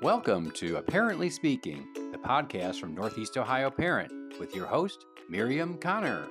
Welcome to Apparently Speaking, the podcast from Northeast Ohio Parent, with your host, Miriam Connor.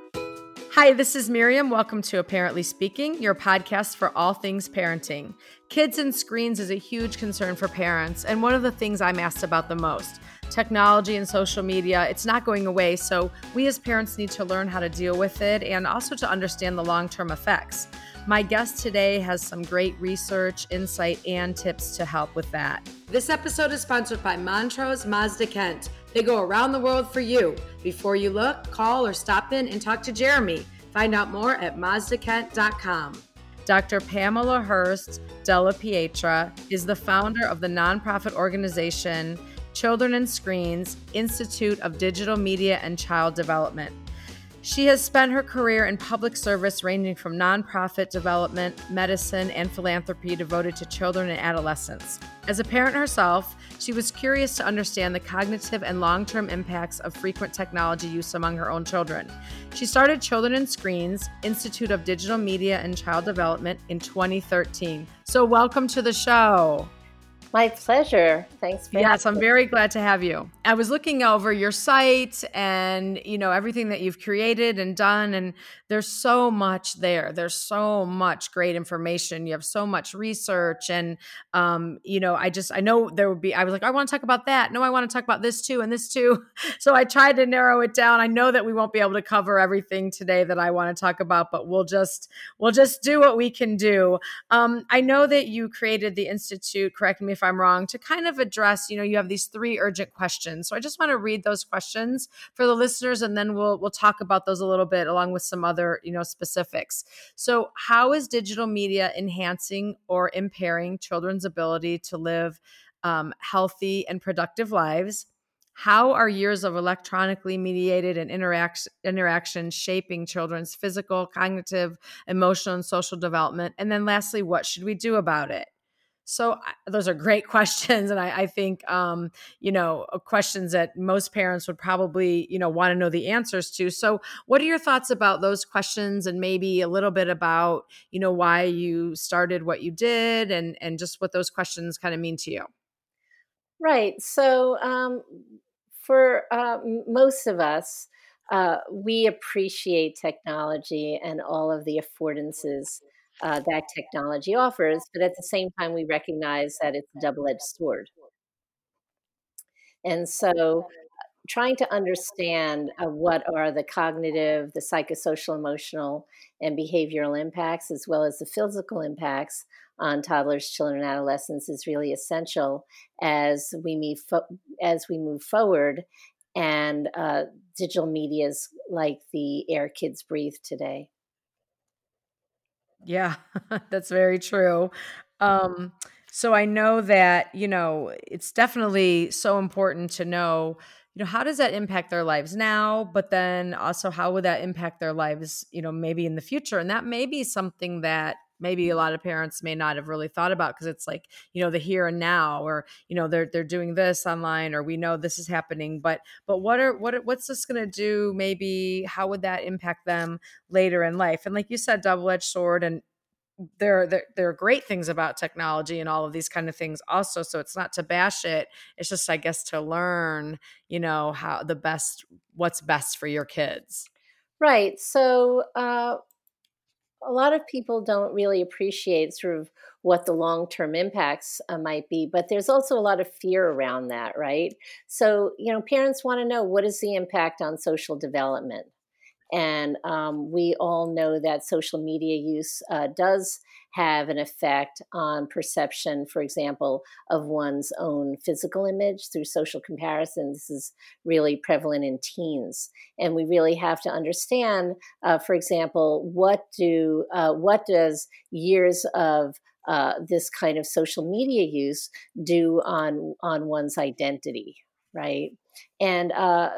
Hi, this is Miriam. Welcome to Apparently Speaking, your podcast for all things parenting. Kids and screens is a huge concern for parents, and one of the things I'm asked about the most. Technology and social media, it's not going away, so we as parents need to learn how to deal with it and also to understand the long term effects. My guest today has some great research, insight, and tips to help with that. This episode is sponsored by Montrose Mazda Kent. They go around the world for you. Before you look, call or stop in and talk to Jeremy. Find out more at mazdakent.com. Dr. Pamela Hurst Della Pietra is the founder of the nonprofit organization Children and Screens Institute of Digital Media and Child Development. She has spent her career in public service ranging from nonprofit development, medicine, and philanthropy devoted to children and adolescents. As a parent herself, she was curious to understand the cognitive and long term impacts of frequent technology use among her own children. She started Children and Screens, Institute of Digital Media and Child Development, in 2013. So, welcome to the show. My pleasure. Thanks. For yes, I'm very glad to have you. I was looking over your site and you know everything that you've created and done, and there's so much there. There's so much great information. You have so much research, and um, you know, I just I know there would be. I was like, I want to talk about that. No, I want to talk about this too and this too. So I tried to narrow it down. I know that we won't be able to cover everything today that I want to talk about, but we'll just we'll just do what we can do. Um, I know that you created the institute. Correct me if I'm wrong, to kind of address, you know, you have these three urgent questions. So I just want to read those questions for the listeners and then we'll we'll talk about those a little bit along with some other, you know, specifics. So how is digital media enhancing or impairing children's ability to live um, healthy and productive lives? How are years of electronically mediated and interaction, interaction shaping children's physical, cognitive, emotional, and social development? And then lastly, what should we do about it? So those are great questions, and I, I think um, you know uh, questions that most parents would probably you know want to know the answers to. So, what are your thoughts about those questions, and maybe a little bit about you know why you started what you did, and and just what those questions kind of mean to you? Right. So, um, for uh, most of us, uh, we appreciate technology and all of the affordances uh, that technology offers, but at the same time, we recognize that it's a double edged sword. And so, trying to understand uh, what are the cognitive, the psychosocial, emotional, and behavioral impacts, as well as the physical impacts on toddlers, children, and adolescents, is really essential as we move fo- as we move forward. And uh, digital medias like the air kids breathe today. Yeah, that's very true. Um, so I know that, you know, it's definitely so important to know, you know, how does that impact their lives now, but then also how would that impact their lives, you know, maybe in the future? And that may be something that maybe a lot of parents may not have really thought about because it's like you know the here and now or you know they're they're doing this online or we know this is happening but but what are what what's this going to do maybe how would that impact them later in life? And like you said double-edged sword and there, there there are great things about technology and all of these kind of things also so it's not to bash it it's just i guess to learn you know how the best what's best for your kids. Right so uh a lot of people don't really appreciate sort of what the long term impacts uh, might be, but there's also a lot of fear around that, right? So, you know, parents want to know what is the impact on social development? And um, we all know that social media use uh, does have an effect on perception, for example, of one's own physical image through social comparison. This is really prevalent in teens, and we really have to understand, uh, for example, what do uh, what does years of uh, this kind of social media use do on on one's identity, right? And uh,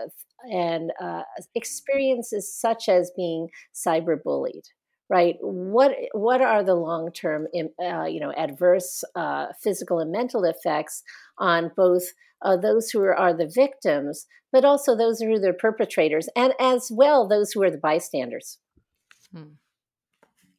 and uh, experiences such as being cyberbullied right what what are the long term uh, you know adverse uh, physical and mental effects on both uh, those who are, the victims but also those who are the perpetrators and as well those who are the bystanders hmm.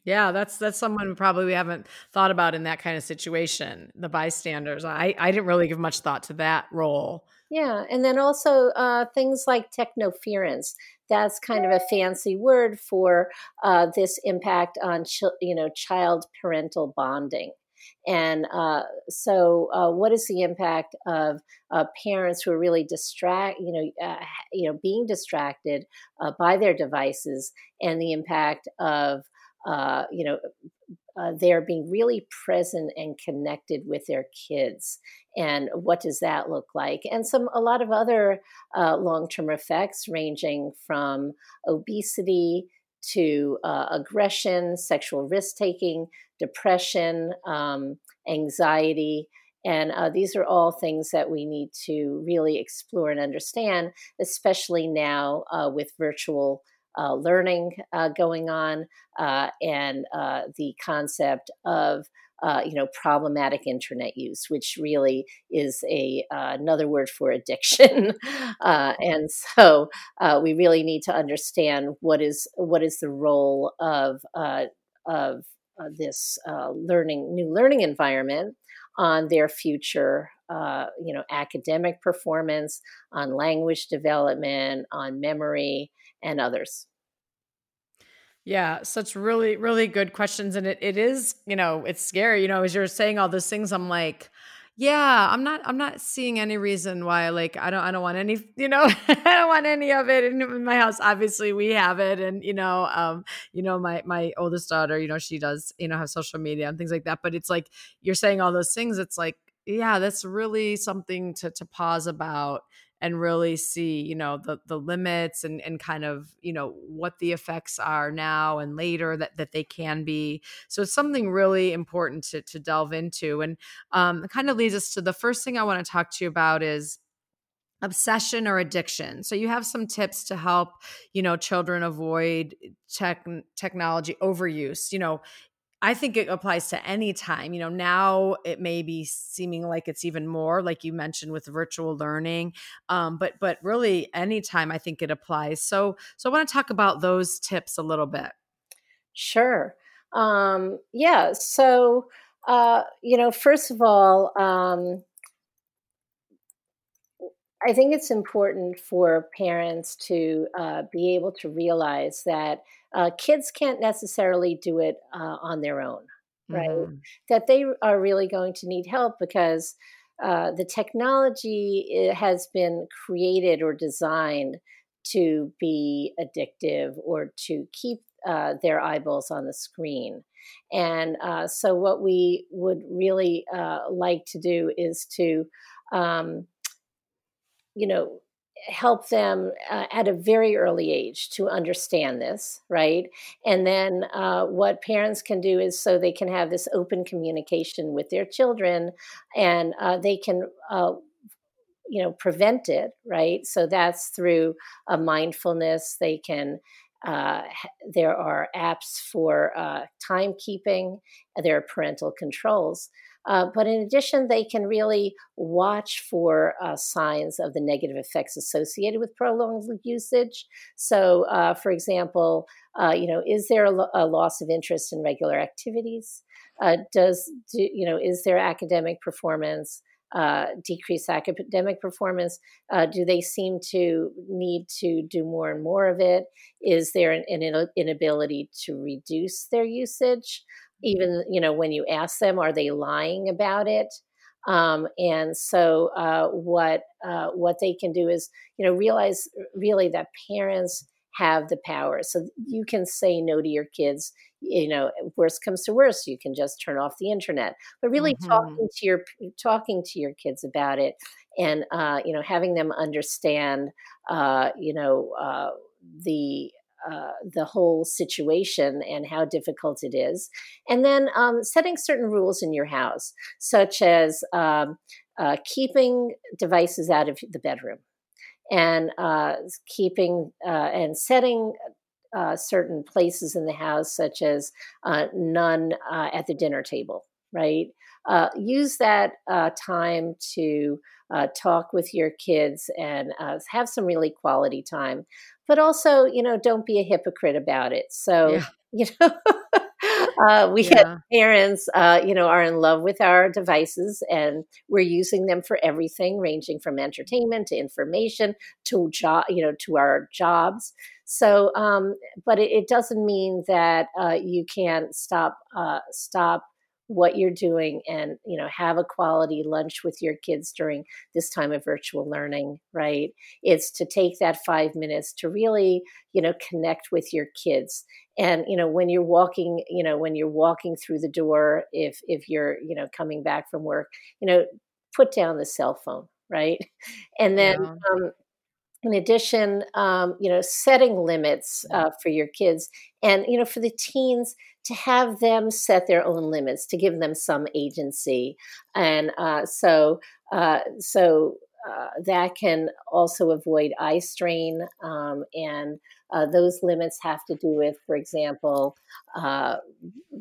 Yeah, that's that's someone probably we haven't thought about in that kind of situation. The bystanders. I I didn't really give much thought to that role. Yeah, and then also uh, things like technoference. That's kind of a fancy word for uh, this impact on ch- you know child parental bonding. And uh, so, uh, what is the impact of uh, parents who are really distract, you know, uh, you know, being distracted uh, by their devices, and the impact of, uh, you know, they're being really present and connected with their kids, and what does that look like? And some a lot of other long-term effects, ranging from obesity to aggression, sexual risk taking depression, um, anxiety. And uh, these are all things that we need to really explore and understand, especially now uh, with virtual uh, learning uh, going on uh, and uh, the concept of uh, you know problematic internet use, which really is a uh, another word for addiction. uh, and so we really need to understand what is what is the role of of uh, this uh, learning new learning environment on their future uh, you know academic performance on language development on memory and others yeah, such really, really good questions. And it, it is, you know, it's scary. You know, as you're saying all those things, I'm like, yeah, I'm not I'm not seeing any reason why like I don't I don't want any, you know, I don't want any of it in my house. Obviously, we have it and you know, um, you know, my my oldest daughter, you know, she does, you know, have social media and things like that, but it's like you're saying all those things, it's like yeah, that's really something to to pause about and really see you know the the limits and and kind of you know what the effects are now and later that that they can be. So it's something really important to to delve into and um it kind of leads us to the first thing i want to talk to you about is obsession or addiction. So you have some tips to help you know children avoid tech technology overuse you know I think it applies to any time. You know, now it may be seeming like it's even more, like you mentioned with virtual learning, um, but but really anytime I think it applies. So so I want to talk about those tips a little bit. Sure. Um, yeah. So uh, you know, first of all, um, I think it's important for parents to uh, be able to realize that uh, kids can't necessarily do it uh, on their own, right? Mm-hmm. That they are really going to need help because uh, the technology eh, has been created or designed to be addictive or to keep uh, their eyeballs on the screen. And uh, so, what we would really like to do is to um, you know, help them uh, at a very early age to understand this, right? And then uh, what parents can do is so they can have this open communication with their children and uh, they can. Uh, you know, prevent it, right? So that's through a mindfulness. They can uh, there are apps for uh, timekeeping. There are parental controls. Uh, but in addition, they can really watch for uh, signs of the negative effects associated with prolonged usage. So, uh, for example, uh, you know, is there a, lo- a, loss of interest in regular activities? Uh, does do, you know is there academic performance? Uh, decrease academic performance? Uh, do they seem to need to do more and more of it? Is there an, an inability to reduce their usage? Even you know when you ask them are they lying about it? Um, and so uh, what uh, what they can do is you know realize really that parents have the power. So you can say no to your kids you know worst comes to worst you can just turn off the internet. But really mm-hmm. talking to your talking to your kids about it and uh, you know having them understand uh, you know uh, the uh, the whole situation and how difficult it is. And then um, setting certain rules in your house, such as um, uh, keeping devices out of the bedroom and uh, keeping uh, and setting uh, certain places in the house, such as none at the dinner table, right? use that time to talk with your kids and have some really quality time but also you know don't be a hypocrite about it so yeah. you know uh, we yeah. parents, uh, you know, are in love with our devices and we're using them for everything, ranging from entertainment to information to job, you know, to our jobs. So, um, but it, it, doesn't mean that uh, you can't stop uh, stop what you're doing and you know have a quality lunch with your kids during this time of virtual learning right? It's to take that 5 minutes to really you know connect with your kids. And you know when you're walking you know when you're walking through the door if if you're you know coming back from work you know put down the cell phone right? And then yeah. um, in addition um, you know setting limits uh, for your kids. And you know for the teens to have them set their own limits to give them some agency. And uh, so uh, so uh, that can also avoid eye strain um, and uh, those limits have to do with for example uh,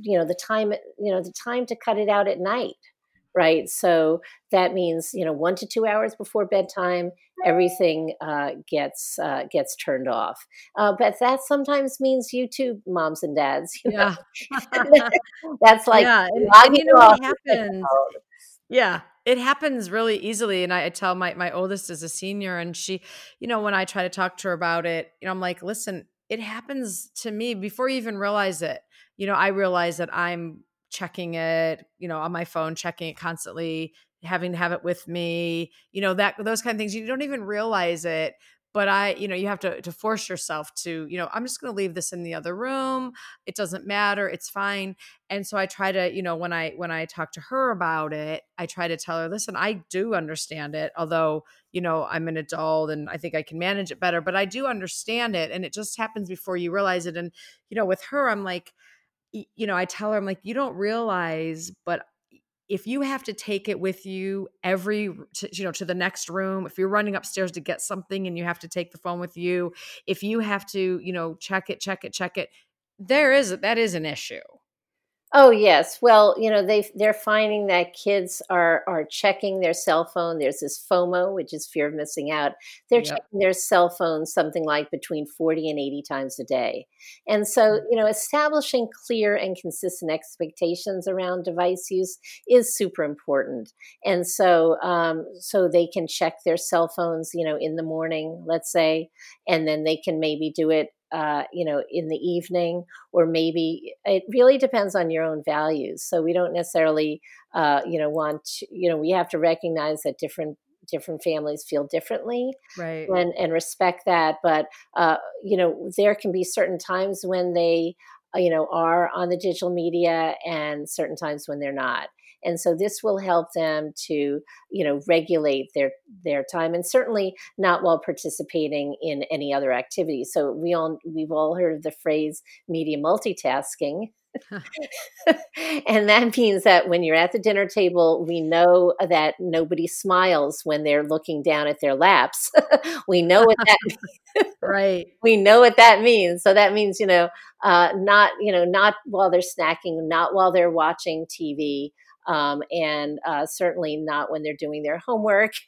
you know the time you know the time to cut it out at night right? So that means you know one to two hours before bedtime, everything uh, gets uh, gets turned off. Uh, but that sometimes means YouTube moms and dads. yeah, that's like yeah, and, you know what happens. Yeah, it happens really easily. And I, I, tell my my oldest is a senior, and she, you know, when I try to talk to her about it, you know, I'm like, listen, it happens to me before you even realize it. You know, I realize that I'm checking it, you know, on my phone, checking it constantly, having to have it with me, you know, that those kind of things. You don't even realize it. But I, you know, you have to to force yourself to, you know, I'm just going to leave this in the other room. It doesn't matter. It's fine. And so I try to, you know, when I when I talk to her about it, I try to tell her, listen, I do understand it, although, you know, I'm an adult and I think I can manage it better, but I do understand it. And it just happens before you realize it. And, you know, with her, I'm like, you know, I tell her, I'm like, you don't realize, but if you have to take it with you every to, you know to the next room if you're running upstairs to get something and you have to take the phone with you if you have to you know check it check it check it there is that is an issue Oh yes. Well, you know, they they're finding that kids are are checking their cell phone. There's this FOMO, which is fear of missing out. They're yep. checking their cell phone something like between 40 and 80 times a day. And so, mm. you know, establishing clear and consistent expectations around device use is super important. And so um, so they can check their cell phones, you know, in the morning, let's say, and then they can maybe do it uh, you know, in the evening, or maybe it really depends on your own values. So we don't necessarily, uh, you know, want to, you know, we have to recognize that different different families feel differently, right, and and respect that. But uh, you know, there can be certain times when they, uh, you know, are on the digital media, and certain times when they're not and so this will help them to you know regulate their their time and certainly not while participating in any other activity so we all we've all heard of the phrase media multitasking and that means that when you're at the dinner table, we know that nobody smiles when they're looking down at their laps. we know what that means. right. We know what that means. So that means, you know, uh, not, you know, not while they're snacking, not while they're watching TV, um, and uh, certainly not when they're doing their homework.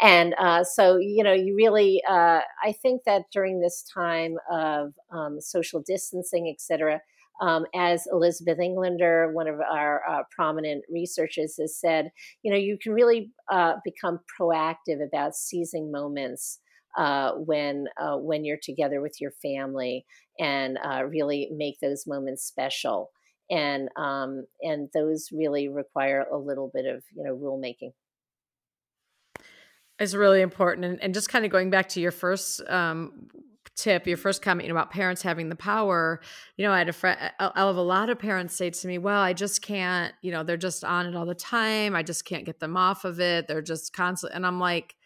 And uh, so, you know, you really, uh, I think that during this time of um, social distancing, et cetera, um, as Elizabeth Englander, one of our uh, prominent researchers, has said, you know, you can really uh, become proactive about seizing moments uh, when uh, when you're together with your family and uh, really make those moments special and um, and those really require a little bit of you know rulemaking. It's really important, and, and just kind of going back to your first um, tip, your first comment about parents having the power. You know, I had a friend. I'll have a lot of parents say to me, "Well, I just can't. You know, they're just on it all the time. I just can't get them off of it. They're just constant." And I'm like,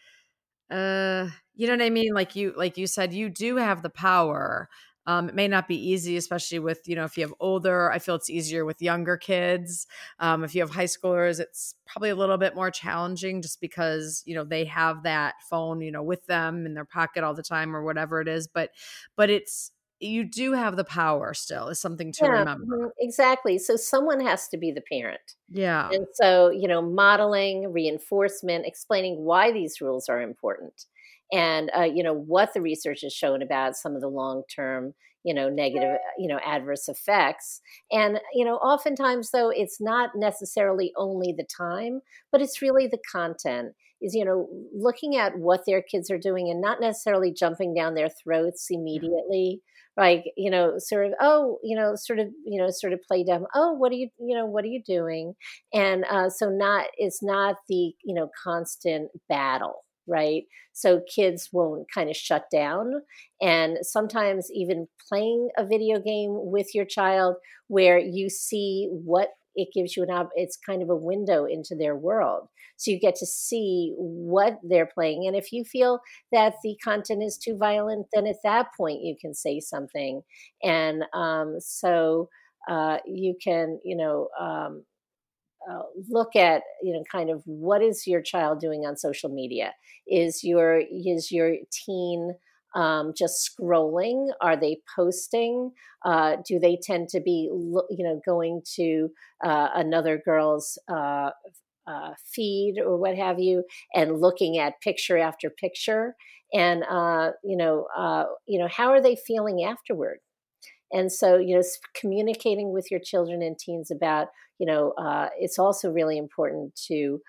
uh, you know what I mean? Like you, like you said, you do have the power um, it may not be easy, especially with, you know, if you have older, I feel it's easier with younger kids. Um, if you have high schoolers, it's probably a little bit more challenging just because, you know, they have that phone, you know, with them in their pocket all the time or whatever it is. But, but it's, you do have the power still is something to yeah, remember. Mm-hmm, exactly. So someone has to be the parent. Yeah. And so, you know, modeling, reinforcement, explaining why these rules are important and uh, you know what the research has shown about some of the long term you know negative you know adverse effects and you know oftentimes though it's not necessarily only the time but it's really the content is you know looking at what their kids are doing and not necessarily jumping down their throats immediately like you know sort of oh you know sort of you know sort of play dumb oh what are you you know what are you doing and uh, so not it's not the you know constant battle right? So kids won't kind of shut down and sometimes even playing a video game with your child where you see what it gives you an it's kind of a window into their world. So you get to see what they're playing and if you feel that the content is too violent then at that point you can say something. And um, so uh, you can you know um, uh, look at you know kind of what is your child doing on social media is your is your teen um, just scrolling? Are they posting? Uh, do they tend to be, you know, going to uh, another girl's uh, uh feed or what have you, and looking at picture after picture? And you know, you know, how are they feeling afterward? And so, you know, communicating with your children and teens about, you know, it's also really important to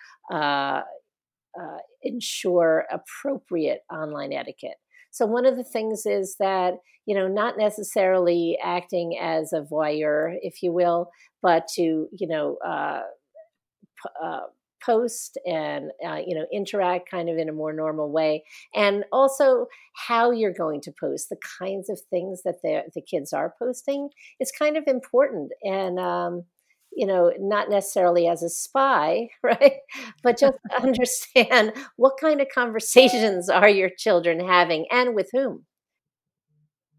ensure appropriate online etiquette. So one of the things is that you know not necessarily acting as a voyeur, if you will, but to you know uh, uh, post and uh, you know interact kind of in a more normal way and also how you're going to post the kinds of things that the, the kids are posting is kind of important and um, you know, not necessarily as a spy, right? But just understand what kind of conversations are your children having and with whom.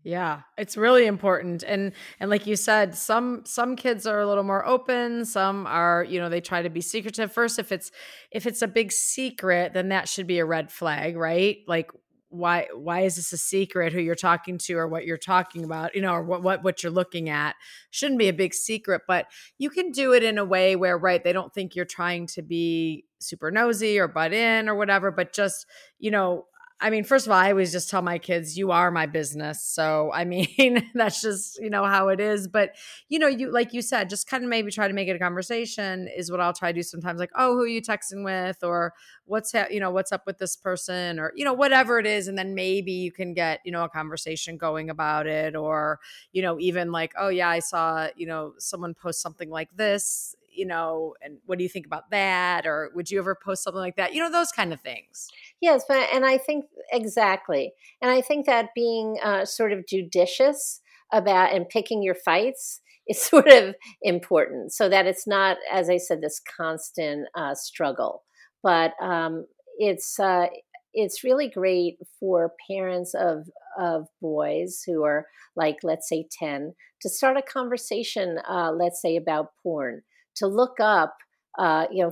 Yeah, it's really important. And and like you said, some some kids are a little more open, some are, you know, they try to be secretive. First, if it's if it's a big secret, then that should be a red flag, right? Like why why is this a secret who you're talking to or what you're talking about you know or what what what you're looking at shouldn't be a big secret but you can do it in a way where right they don't think you're trying to be super nosy or butt in or whatever but just you know I mean, first of all, I always just tell my kids, you are my business. So, I mean, that's just, you know, how it is. But, you know, you, like you said, just kind of maybe try to make it a conversation is what I'll try to do sometimes. Like, oh, who are you texting with? Or what's, ha- you know, what's up with this person? Or, you know, whatever it is. And then maybe you can get, you know, a conversation going about it. Or, you know, even like, oh, yeah, I saw, you know, someone post something like this you know, and what do you think about that? Or would you ever post something like that? You know, those kind of things. Yes, but and I think exactly, and I think that being uh, sort of judicious about and picking your fights is sort of important, so that it's not, as I said, this constant uh, struggle. But um, it's uh, it's really great for parents of of boys who are like, let's say, ten, to start a conversation, uh, let's say, about porn, to look up. Uh, you know,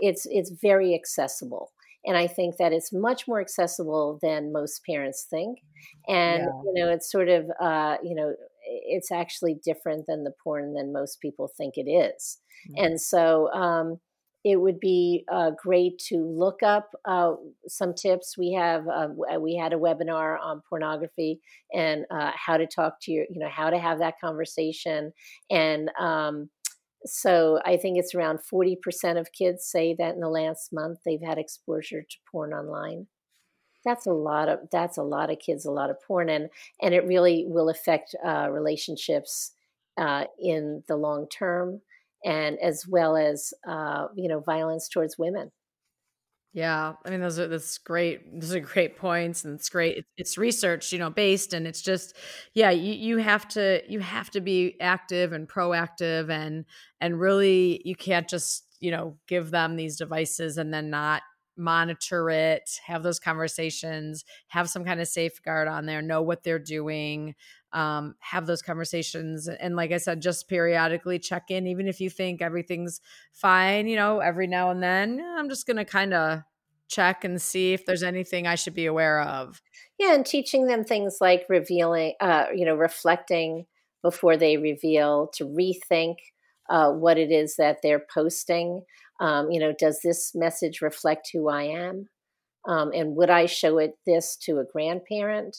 it's it's very accessible and i think that it's much more accessible than most parents think and yeah. you know it's sort of uh, you know it's actually different than the porn than most people think it is. Mm-hmm. and so um, it would be uh, great to look up uh, some tips. We have uh, we had a webinar on pornography and uh, how to talk to your, you know, how to have that conversation, and um, so I think it's around 40% of kids say that in the last month they've had exposure to porn online. That's a lot of that's a lot of kids, a lot of porn, and and it really will affect uh, relationships uh, in the long term, and as well as uh, you know violence towards women. Yeah, I mean those are that's great. Those are great points, and it's great. It's, research, you know, based, and it's just, yeah, you you have to you have to be active and proactive, and and really you can't just you know give them these devices and then not monitor it, have those conversations, have some kind of safeguard on there, know what they're doing, um, have those conversations. And like I said, just periodically check in, even if you think everything's fine, you know, every now and then, I'm just going to kind of check and see if there's anything I should be aware of. Yeah. And teaching them things like revealing, uh, you know, reflecting before they reveal, to rethink uh, what it is that they're posting. Um, you know, does this message reflect who I am? um, and would I show it this to a grandparent?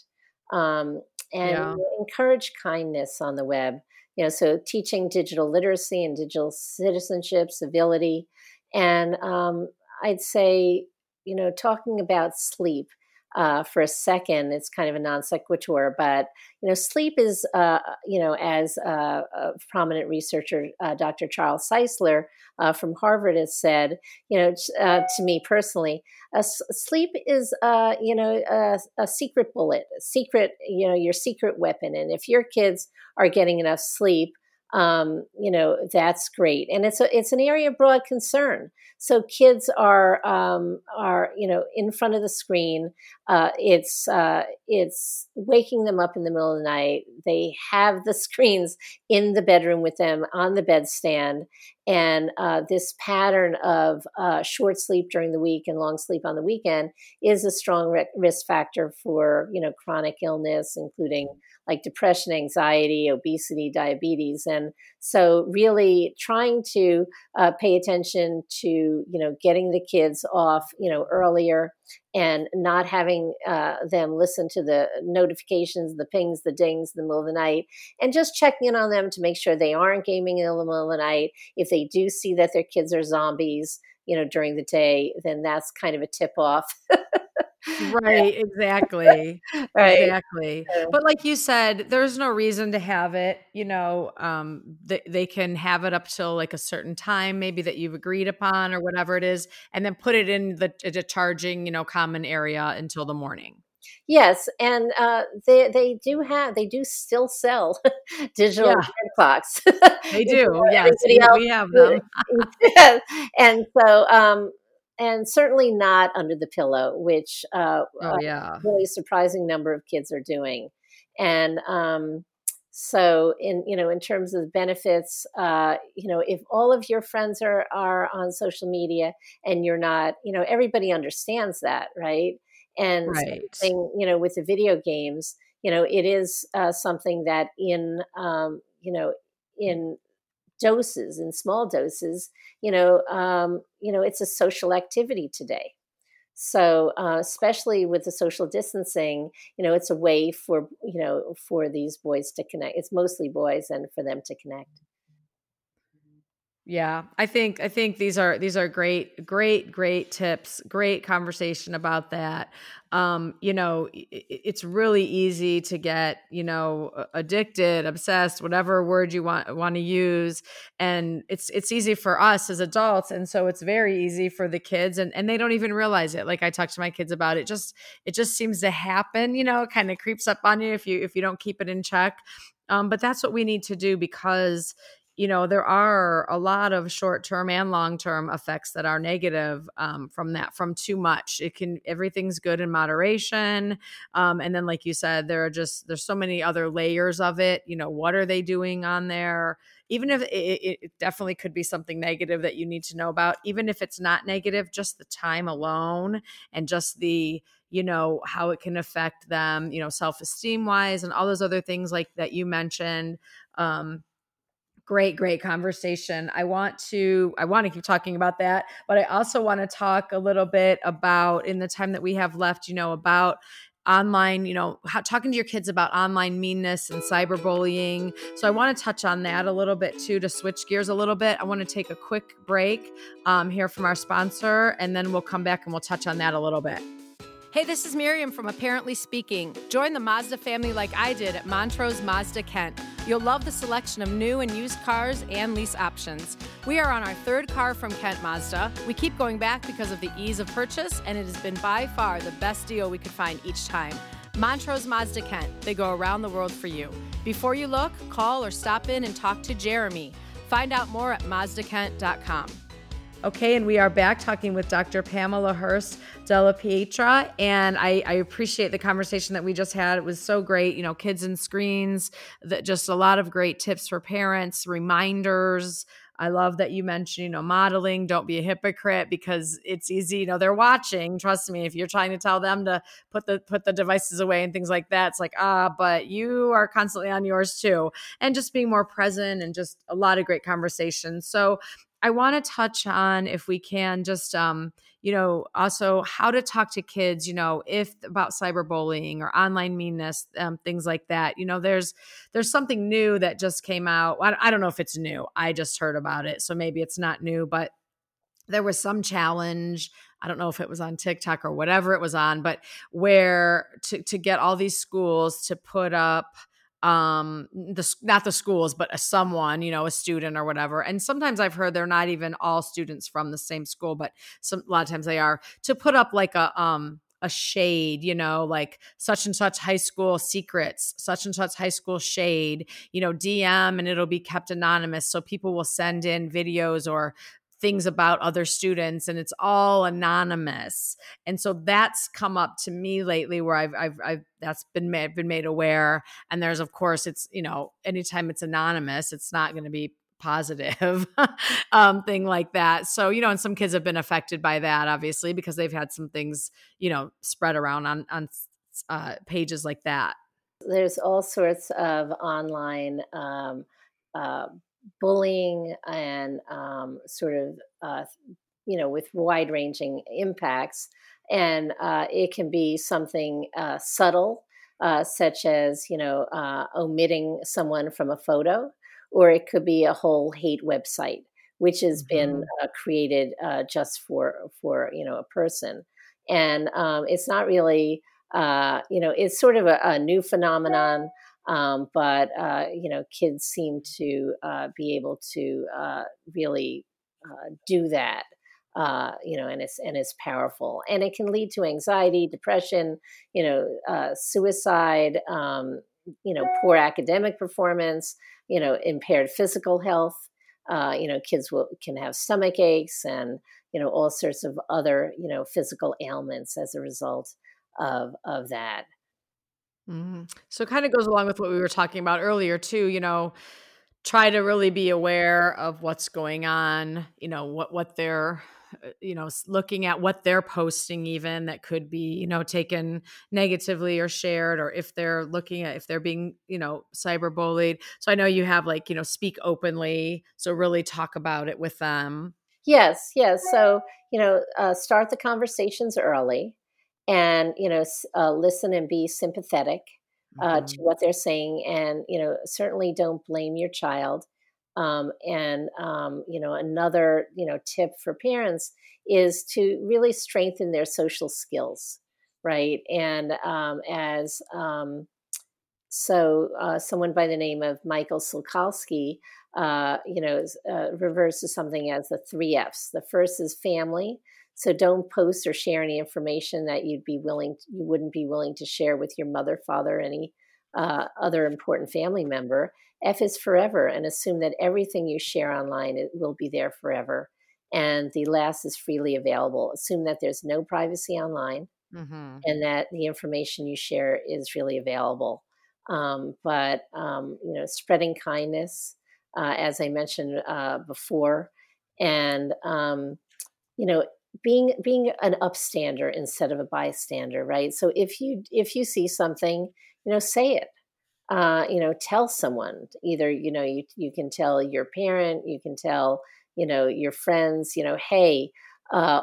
Um, and yeah. encourage kindness on the web. You know, so teaching digital literacy and digital citizenship, civility, and um, I'd say, you know, talking about sleep uh, for a second. It's kind of a non sequitur, but you know, sleep is, uh, you know, as uh, a prominent researcher, uh, Dr. Charles Czeisler uh, from Harvard has said, you know, uh, to me personally, sleep is, you know, a, a secret bullet, a secret, you know, your secret weapon. And if your kids are getting enough sleep, um, you know that's great. And it's a it's an area of broad concern. So kids are um, are you know in front of the screen. Uh, it's uh, it's waking them up in the middle of the night. They have the screens in the bedroom with them on the bedstand and uh, this pattern of uh, short sleep during the week and long sleep on the weekend is a strong risk factor for you know chronic illness including like depression, anxiety, obesity, diabetes. And so, really trying to uh, pay attention to, you know, getting the kids off, you know, earlier and not having uh, them listen to the notifications, the pings, the dings in the middle of the night, and just checking in on them to make sure they aren't gaming in the middle of the night. If they do see that their kids are zombies, you know, during the day, then that's kind of a tip off. right exactly right exactly but like you said there's no reason to have it you know um they, they can have it up till like a certain time maybe that you've agreed upon or whatever it is and then put it in the, the charging you know common area until the morning Yes, and uh, they they do have they do still sell digital yeah. clocks. They do. yes, we have them. and so um, and certainly not under the pillow, which uh, oh, yeah. a really surprising number of kids are doing. And um, so, in you know, in terms of benefits, uh, you know, if all of your friends are are on social media and you're not, you know, everybody understands that, right? And right. Thing, you know, with the video games, you know, it is uh, something that in um, you know in doses in small doses you know um, you know it's a social activity today. So uh, especially with the social distancing you know it's a way for you know for these boys to connect. It's mostly boys and for them to connect yeah, I think I think these are these are great great great tips. Great conversation about that. Um, you know, it, it's really easy to get, you know, addicted, obsessed, whatever word you want want to use, and it's it's easy for us as adults and so it's very easy for the kids and and they don't even realize it. Like I talk to my kids about it, just it just seems to happen, you know, it kind of creeps up on you if you if you don't keep it in check. Um, but that's what we need to do because you know there are a lot of short-term and long-term effects that are negative um, from that from too much. It can everything's good in moderation um, and then like you said there are just there's so many other layers of it. You know what are they doing on there? Even if it, it, definitely could be something negative that you need to know about. Even if it's not negative just the time alone and just the you know how it can affect them you know self-esteem wise and all those other things like that you mentioned um, great great conversation. I want to i want to keep talking about that but i also want to talk a little bit about in the time that we have left you know about online you know how, talking to your kids about online meanness and cyberbullying. So i want to touch on that a little bit too to switch gears a little bit. I want to take a quick break um, here from our sponsor and then we'll come back and we'll touch on that a little bit Hey, this is Miriam from Apparently Speaking. Join the Mazda family like I did at Montrose Mazda Kent. You'll love the selection of new and used cars and lease options. We are on our third car from Kent Mazda. We keep going back because of the ease of purchase, and it has been by far the best deal we could find each time. Montrose Mazda Kent. They go around the world for you. Before you look, call or stop in and talk to Jeremy. Find out more at mazdakent.com. Okay, and we are back talking with Dr. Pamela Hurst Della Pietra. And I, I, appreciate the conversation that we just had. It was so great. You know, kids and screens, that just a lot of great tips for parents, reminders. I love that you mentioned, you know, modeling. Don't be a hypocrite because it's easy. You know, they're watching. Trust me. If you're trying to tell them to put the put the devices away and things like that, it's like ah, but you are constantly on yours too. And just being more present and just a lot of great conversations. So I want to touch on, if we can, just um, you know, also how to talk to kids, you know, if about cyberbullying or online meanness, um, things like that. You know, there's there's something new that just came out. I, I don't know if it's new. I just heard about it, so maybe it's not new, but there was some challenge I don't know if it was on TikTok or whatever it was on, but where to to get all these schools to put up um the not the schools but a someone you know a student or whatever and sometimes i've heard they're not even all students from the same school but some a lot of times they are to put up like a um a shade, you know, like such and such high school secrets, such and such high school shade, you know, DM and it'll be kept anonymous. So people will send in videos or things about other students and it's all anonymous. And so that's come up to me lately where i've i've, I've that's been made, been made aware. And there's of course it's you know anytime it's anonymous it's not going to be positive um, thing like that. So you know and some kids have been affected by that obviously because they've had some things you know spread around on on uh, pages like that. There's all sorts of online um, uh, bullying and um, sort of, uh, you know, with wide ranging impacts. And uh, it can be something uh, subtle, uh, such as, you know, uh, omitting someone from a photo, or it could be a whole hate website, which has mm-hmm. been uh, created just for, for, you know, a person. And um, it's not really, you know, it's sort of a, a new phenomenon. Um, but uh, you know, kids seem to uh, be able to uh, really uh, do that. Uh, you know, and it's and it's powerful, and it can lead to anxiety, depression, you know, uh, suicide, um, you know, poor academic performance, you know, impaired physical health. you know, kids will can have stomach aches and you know all sorts of other you know physical ailments as a result of of that. Mm-hmm. So it kind of goes along with what we were talking about earlier too, you know, try to really be aware of what's going on, you know, what what they're uh, you know, looking at what they're posting even that could be, you know, taken negatively or shared or if they're looking at if they're being, you know, cyberbullied. So I know you have like, you know, speak openly, so really talk about it with them. Yes, yes. So, you know, uh, start the conversations early and you know uh, listen and be sympathetic uh, mm-hmm. to what they're saying and you know certainly don't blame your child um, and um, you know another you know tip for parents is to really strengthen their social skills right and um, as um, so uh, someone by the name of michael Sulkowski, uh, you know uh, reverses something as the three f's the first is family so don't post or share any information that you'd be willing, you wouldn't be willing to share with your mother, father, any uh, other important family member. F is forever, and assume that everything you share online it will be there forever. And the last is freely available. Assume that there's no privacy online, mm-hmm. and that the information you share is really available. Um, but um, you know, spreading kindness, uh, as I mentioned uh, before, and um, you know, being being an upstander instead of a bystander right? So if you if you see something you know say it. Uh, you know tell someone either you know you, you can tell your parent you can tell you know your friends you know hey uh,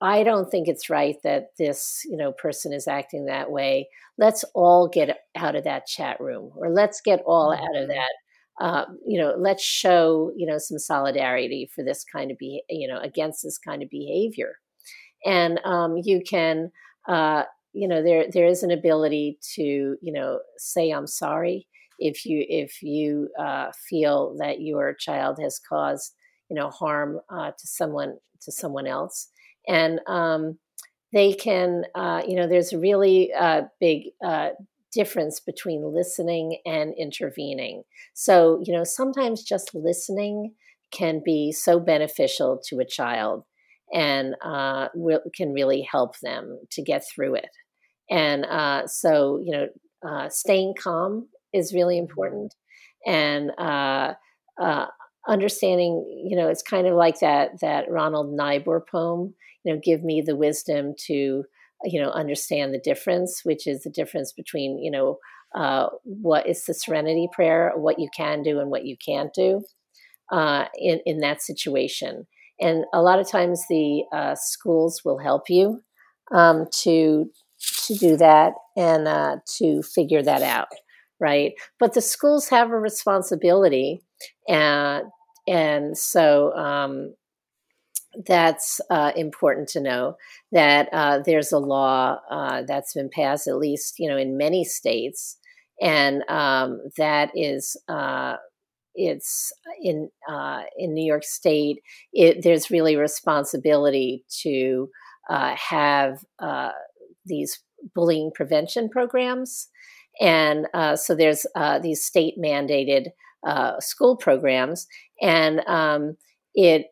i don't think it's right that this you know person is acting that way. Let's all get out of that chat room or let's get all out of mm-hmm. that uh, you know, let's show you know some solidarity for this kind of be you know against this kind of behavior, and um, you can uh, you know there there is an ability to you know say I'm sorry if you if you uh, feel that your child has caused you know harm uh, to someone to someone else, and um, they can uh, you know there's a really uh, big difference between listening and intervening. So, you know, sometimes just listening can be so beneficial to a child and uh, re- can really help them to get through it. And uh, so, you know, uh, staying calm is really mm-hmm. important. And uh, uh, understanding, you know, it's kind of like that that Reinhold Niebuhr poem, you know, give me the wisdom to you know understand the difference which is the difference between you know uh, what is the serenity prayer what you can do and what you can't do uh, in in that situation. And a lot of times, the uh, schools will help you um, to to do that and uh, to figure that out, right? But the schools have a responsibility, and and so um, that's uh, important to know that uh, there's a law uh, that's been passed, at least you know in many states, and um, that is uh, it's in uh, in New York State. It, there's really responsibility to uh, have these bullying prevention programs, and so there's these state mandated school programs, and um, it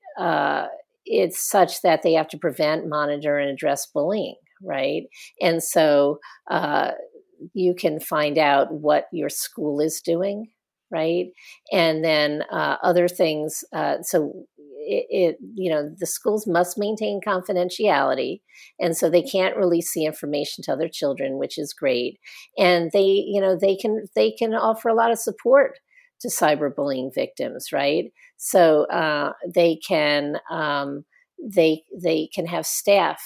it's such that they have to prevent, monitor, and address bullying, right? And so uh, you can find out what your school is doing, right? And then uh, other things. Uh, so it, it, you know, the schools must maintain confidentiality, and so they can't release the information to other children, which is great. And they, you know, they can they can offer a lot of support to cyberbullying victims, right? So uh, they can um, they they can have staff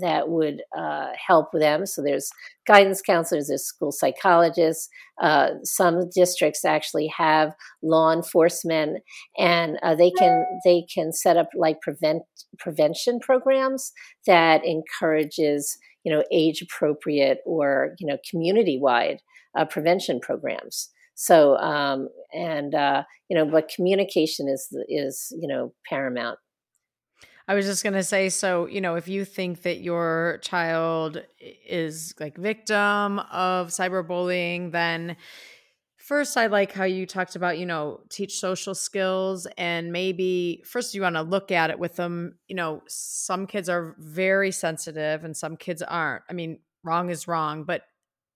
that would uh, help them. So there's guidance counselors, there's school psychologists. Uh, some districts actually have law enforcement, and uh, they can they can set up like prevent prevention programs that encourages you know age appropriate or you know community wide uh, prevention programs. So, um, and uh, you know, but communication is is you know paramount. I was just going to say so, you know, if you think that your child is like victim of cyberbullying, then first I like how you talked about, you know, teach social skills and maybe first you want to look at it with them, you know, some kids are very sensitive and some kids aren't. I mean, wrong is wrong, but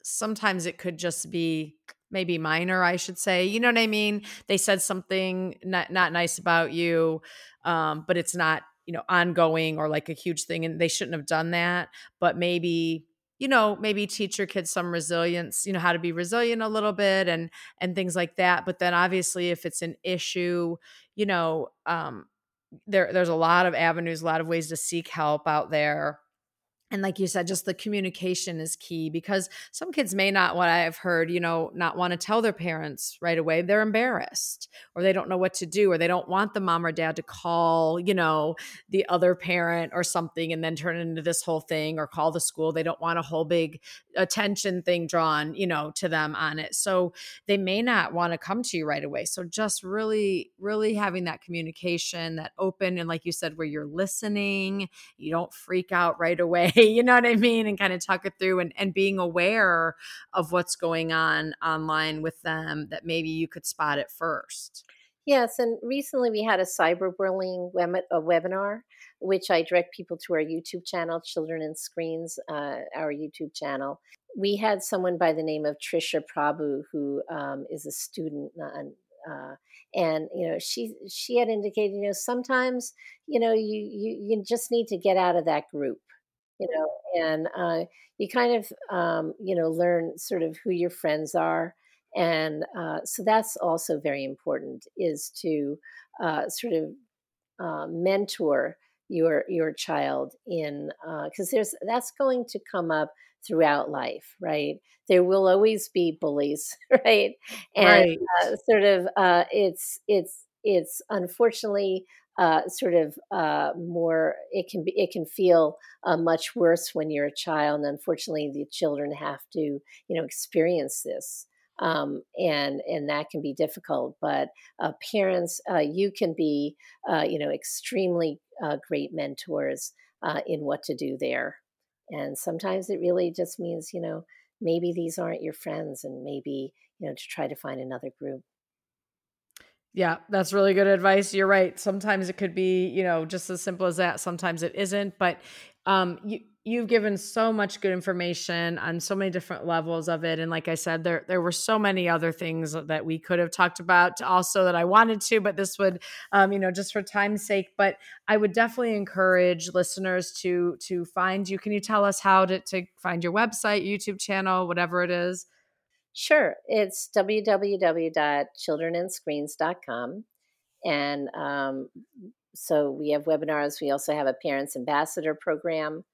sometimes it could just be maybe minor, I should say. You know what I mean? They said something not not nice about you, um, but it's not you know ongoing or like a huge thing, and they shouldn't have done that. But maybe you know maybe teach your kids some resilience you know how to be resilient a little bit and and things like that but then obviously if it's an issue you know um there there's a lot of avenues a lot of ways to seek help out there and like you said just the communication is key because some kids may not what i've heard you know not want to tell their parents right away they're embarrassed or they don't know what to do or they don't want the mom or dad to call you know the other parent or something and then turn into this whole thing or call the school. They don't want a whole big attention thing drawn you know to them on it. So they may not want to come to you right away. So just really really having that communication that open and like you said where you're listening you don't freak out right away you know what I mean? And kind of talk it through and, and being aware of what's going on online with them that maybe you could spot it first. Yes, and recently we had a cyberbullying web- a webinar, which I direct people to our YouTube channel, Children and Screens, uh, our YouTube channel. We had someone by the name of Trisha Prabhu, who um, is a student, uh, and you know she she had indicated, you know, sometimes you know you you you just need to get out of that group you know, and uh, you kind of, um, you know, learn sort of who your friends are. And uh, so that's also very important is to uh, sort of uh, mentor your your child in because uh, there's that's going to come up throughout life, right? There will always be bullies, right? And right. Uh, sort of it's it's it's unfortunately uh, sort of uh, more it can be it can feel uh, much worse when you're a child and unfortunately the children have to you know experience this um, and and that can be difficult but uh, parents uh, you can be uh, you know extremely great mentors in what to do there and sometimes it really just means you know maybe these aren't your friends and maybe you know to try to find another group yeah, that's really good advice. You're right. Sometimes it could be, you know, just as simple as that. Sometimes it isn't, but um you you've given so much good information on so many different levels of it and like I said there there were so many other things that we could have talked about also that I wanted to, but this would um you know, just for time's sake, but I would definitely encourage listeners to to find you. Can you tell us how to to find your website, YouTube channel, whatever it is? Sure. It's www.childrenandscreens.com. and um, so we have webinars. We also have a parents ambassador program,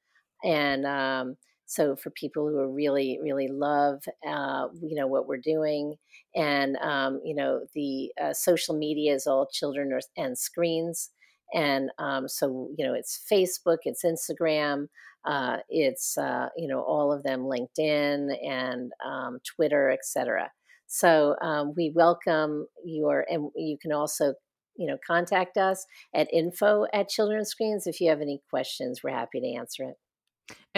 and um, so for people who really really love uh, you know what we're doing, and um, you know the uh, social media is all children and screens, and um, so you know it's Facebook, it's Instagram. Uh, it's uh, you know all of them LinkedIn and um, Twitter, etc. So um, we welcome your, and you can also you know contact us at info at children's screens if you have any questions we're happy to answer it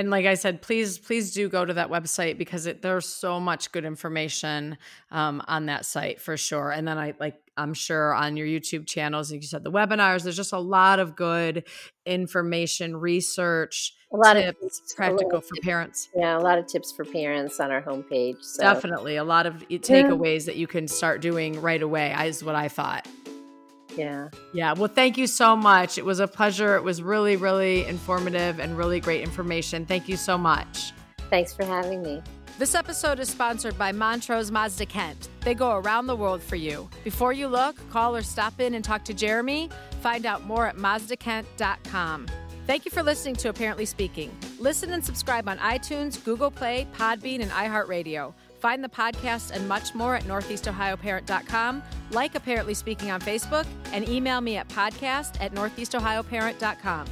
and like i said please please do go to that website because it, there's so much good information um, on that site for sure and then i like i'm sure on your youtube channels like you said the webinars there's just a lot of good information research a lot tips, of tips, practical for tips. parents yeah a lot of tips for parents on our homepage so. definitely a lot of takeaways yeah. that you can start doing right away is what i thought yeah. Yeah. Well, thank you so much. It was a pleasure. It was really, really informative and really great information. Thank you so much. Thanks for having me. This episode is sponsored by Montrose Mazda Kent. They go around the world for you. Before you look, call or stop in and talk to Jeremy. Find out more at mazdakent.com. Thank you for listening to Apparently Speaking. Listen and subscribe on iTunes, Google Play, Podbean, and iHeartRadio. Find the podcast and much more at northeastohioparent.com, like Apparently Speaking on Facebook, and email me at podcast at northeastohioparent.com.